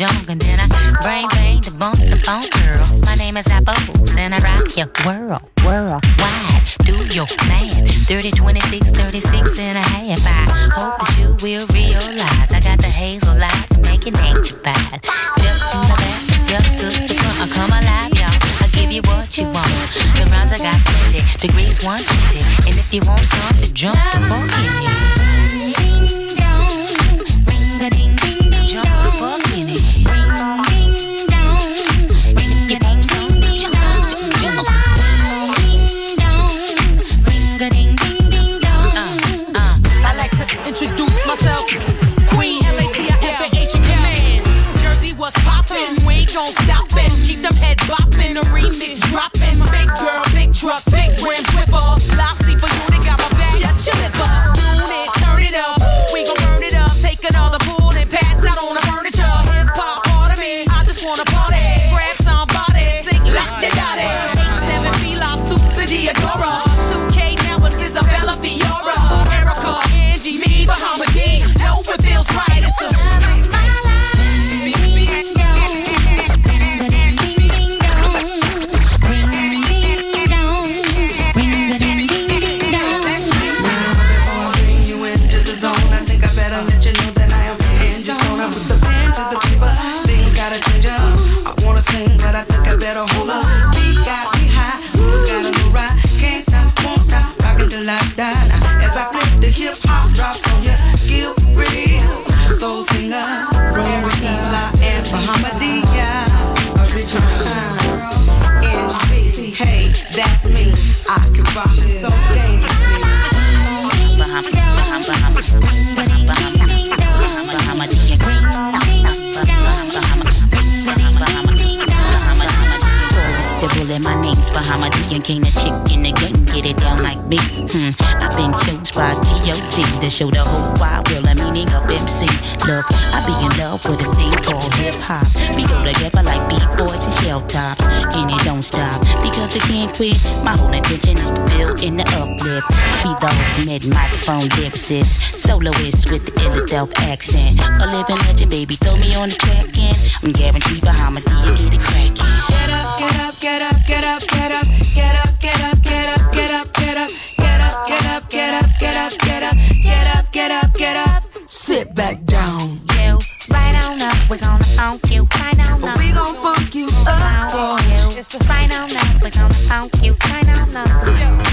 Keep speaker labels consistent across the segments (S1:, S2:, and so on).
S1: And then I brain bang the bump the phone girl. My name is Apple, and I rock your world, world wide. Do your math. 30, 26, 36 and a half. I hope that you will realize I got the hazel light to make it too bad. Step in the back, step to the front. I come alive, y'all. I give you what you want. The rhymes I got plenty, degrees 120. And if you want something, jump the fuck
S2: F-I-G-O-D To show the whole wide world the meaning of MC Look, I be in love with a thing called hip-hop. We go together like b-boys and shell tops. And it don't stop, because I can't quit. My whole intention is to build in the uplift. I be the ultimate microphone lyricist Soloist with the Illadelph accent. A living legend, baby, throw me on the track and I'm guaranteed behind my D, you get it. Crackin'
S3: get up, get up, get up, get up Get up, get up, get up, get up, get up up, get up, get up, get up, get up, get up. Sit back down.
S1: You right on up, we're gonna funk you right on up.
S3: We gon' funk you up for
S1: you. Right on up, we're gonna funk you right on up.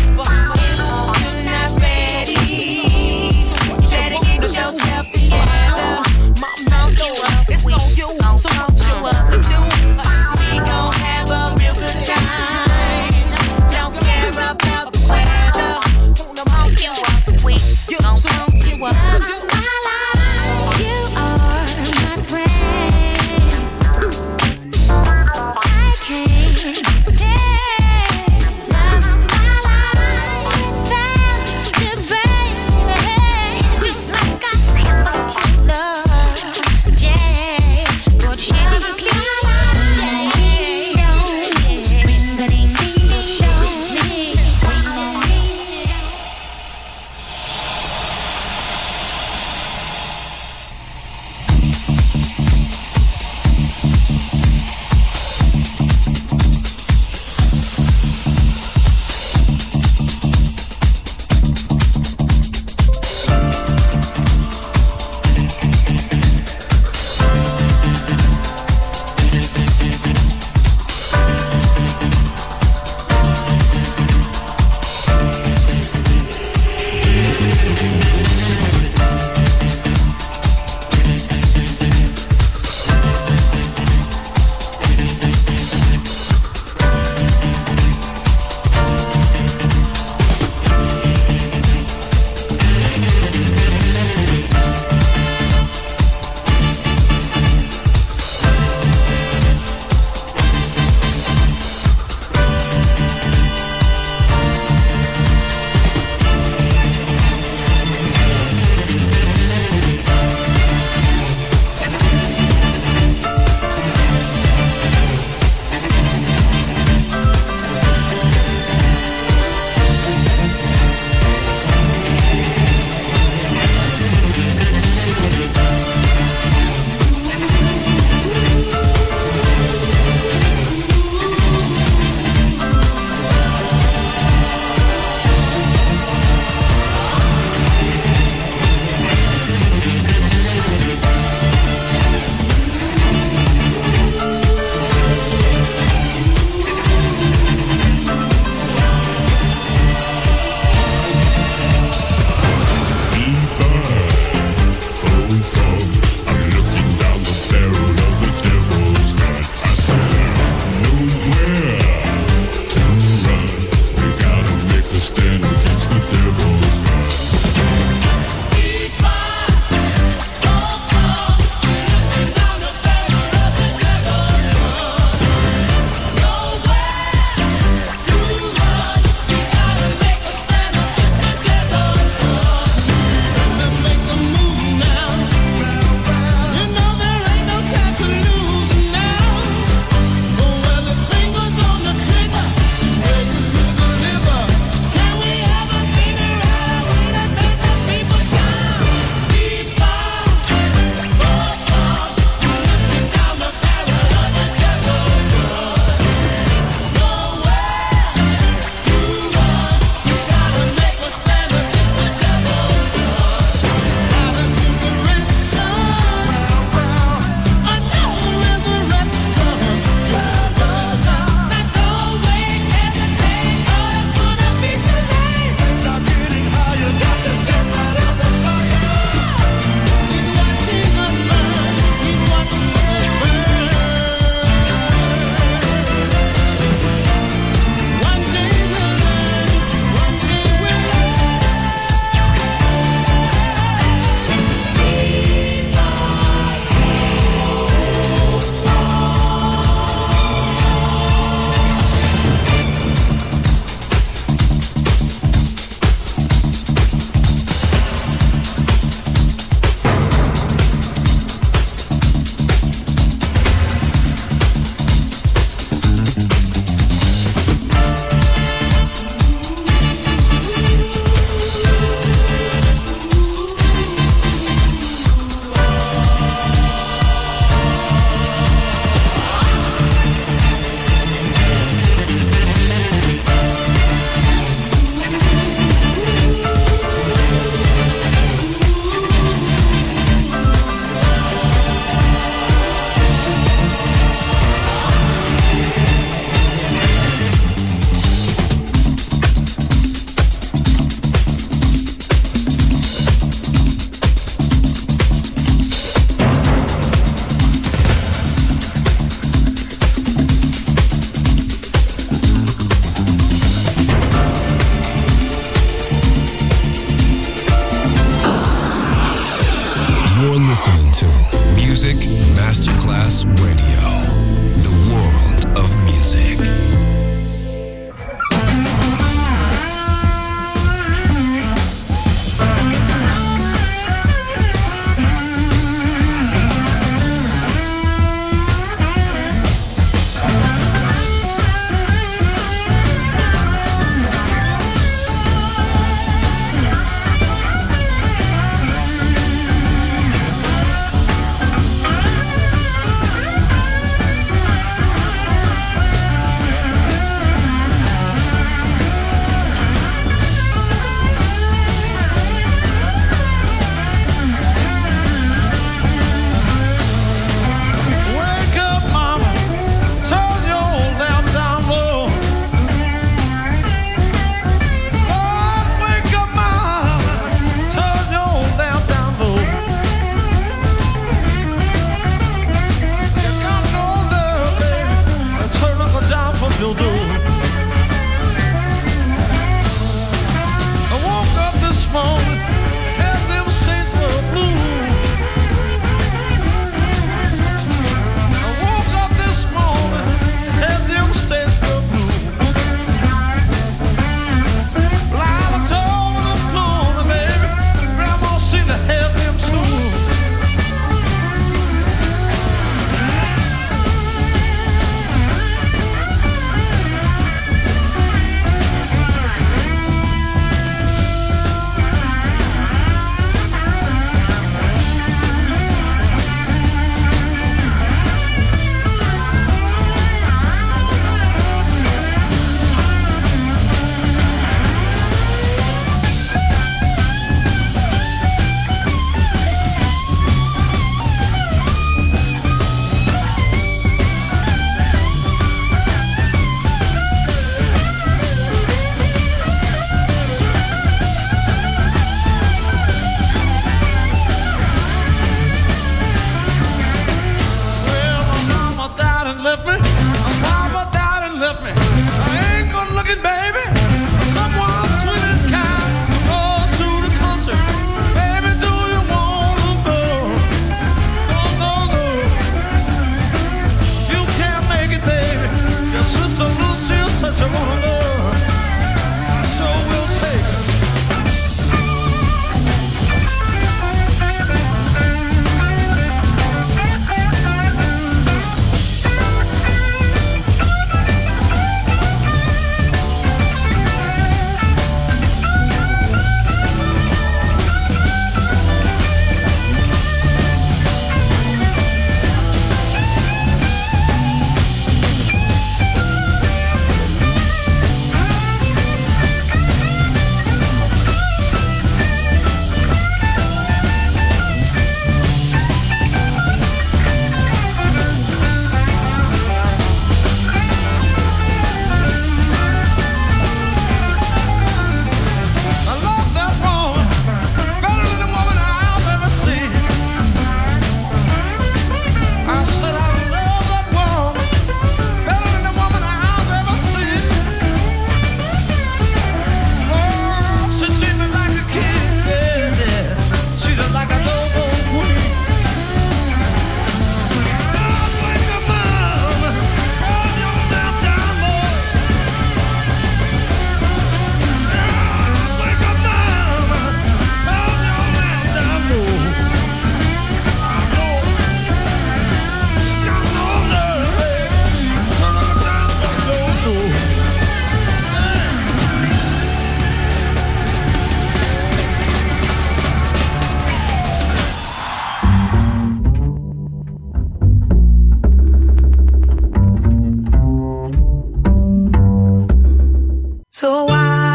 S4: So why,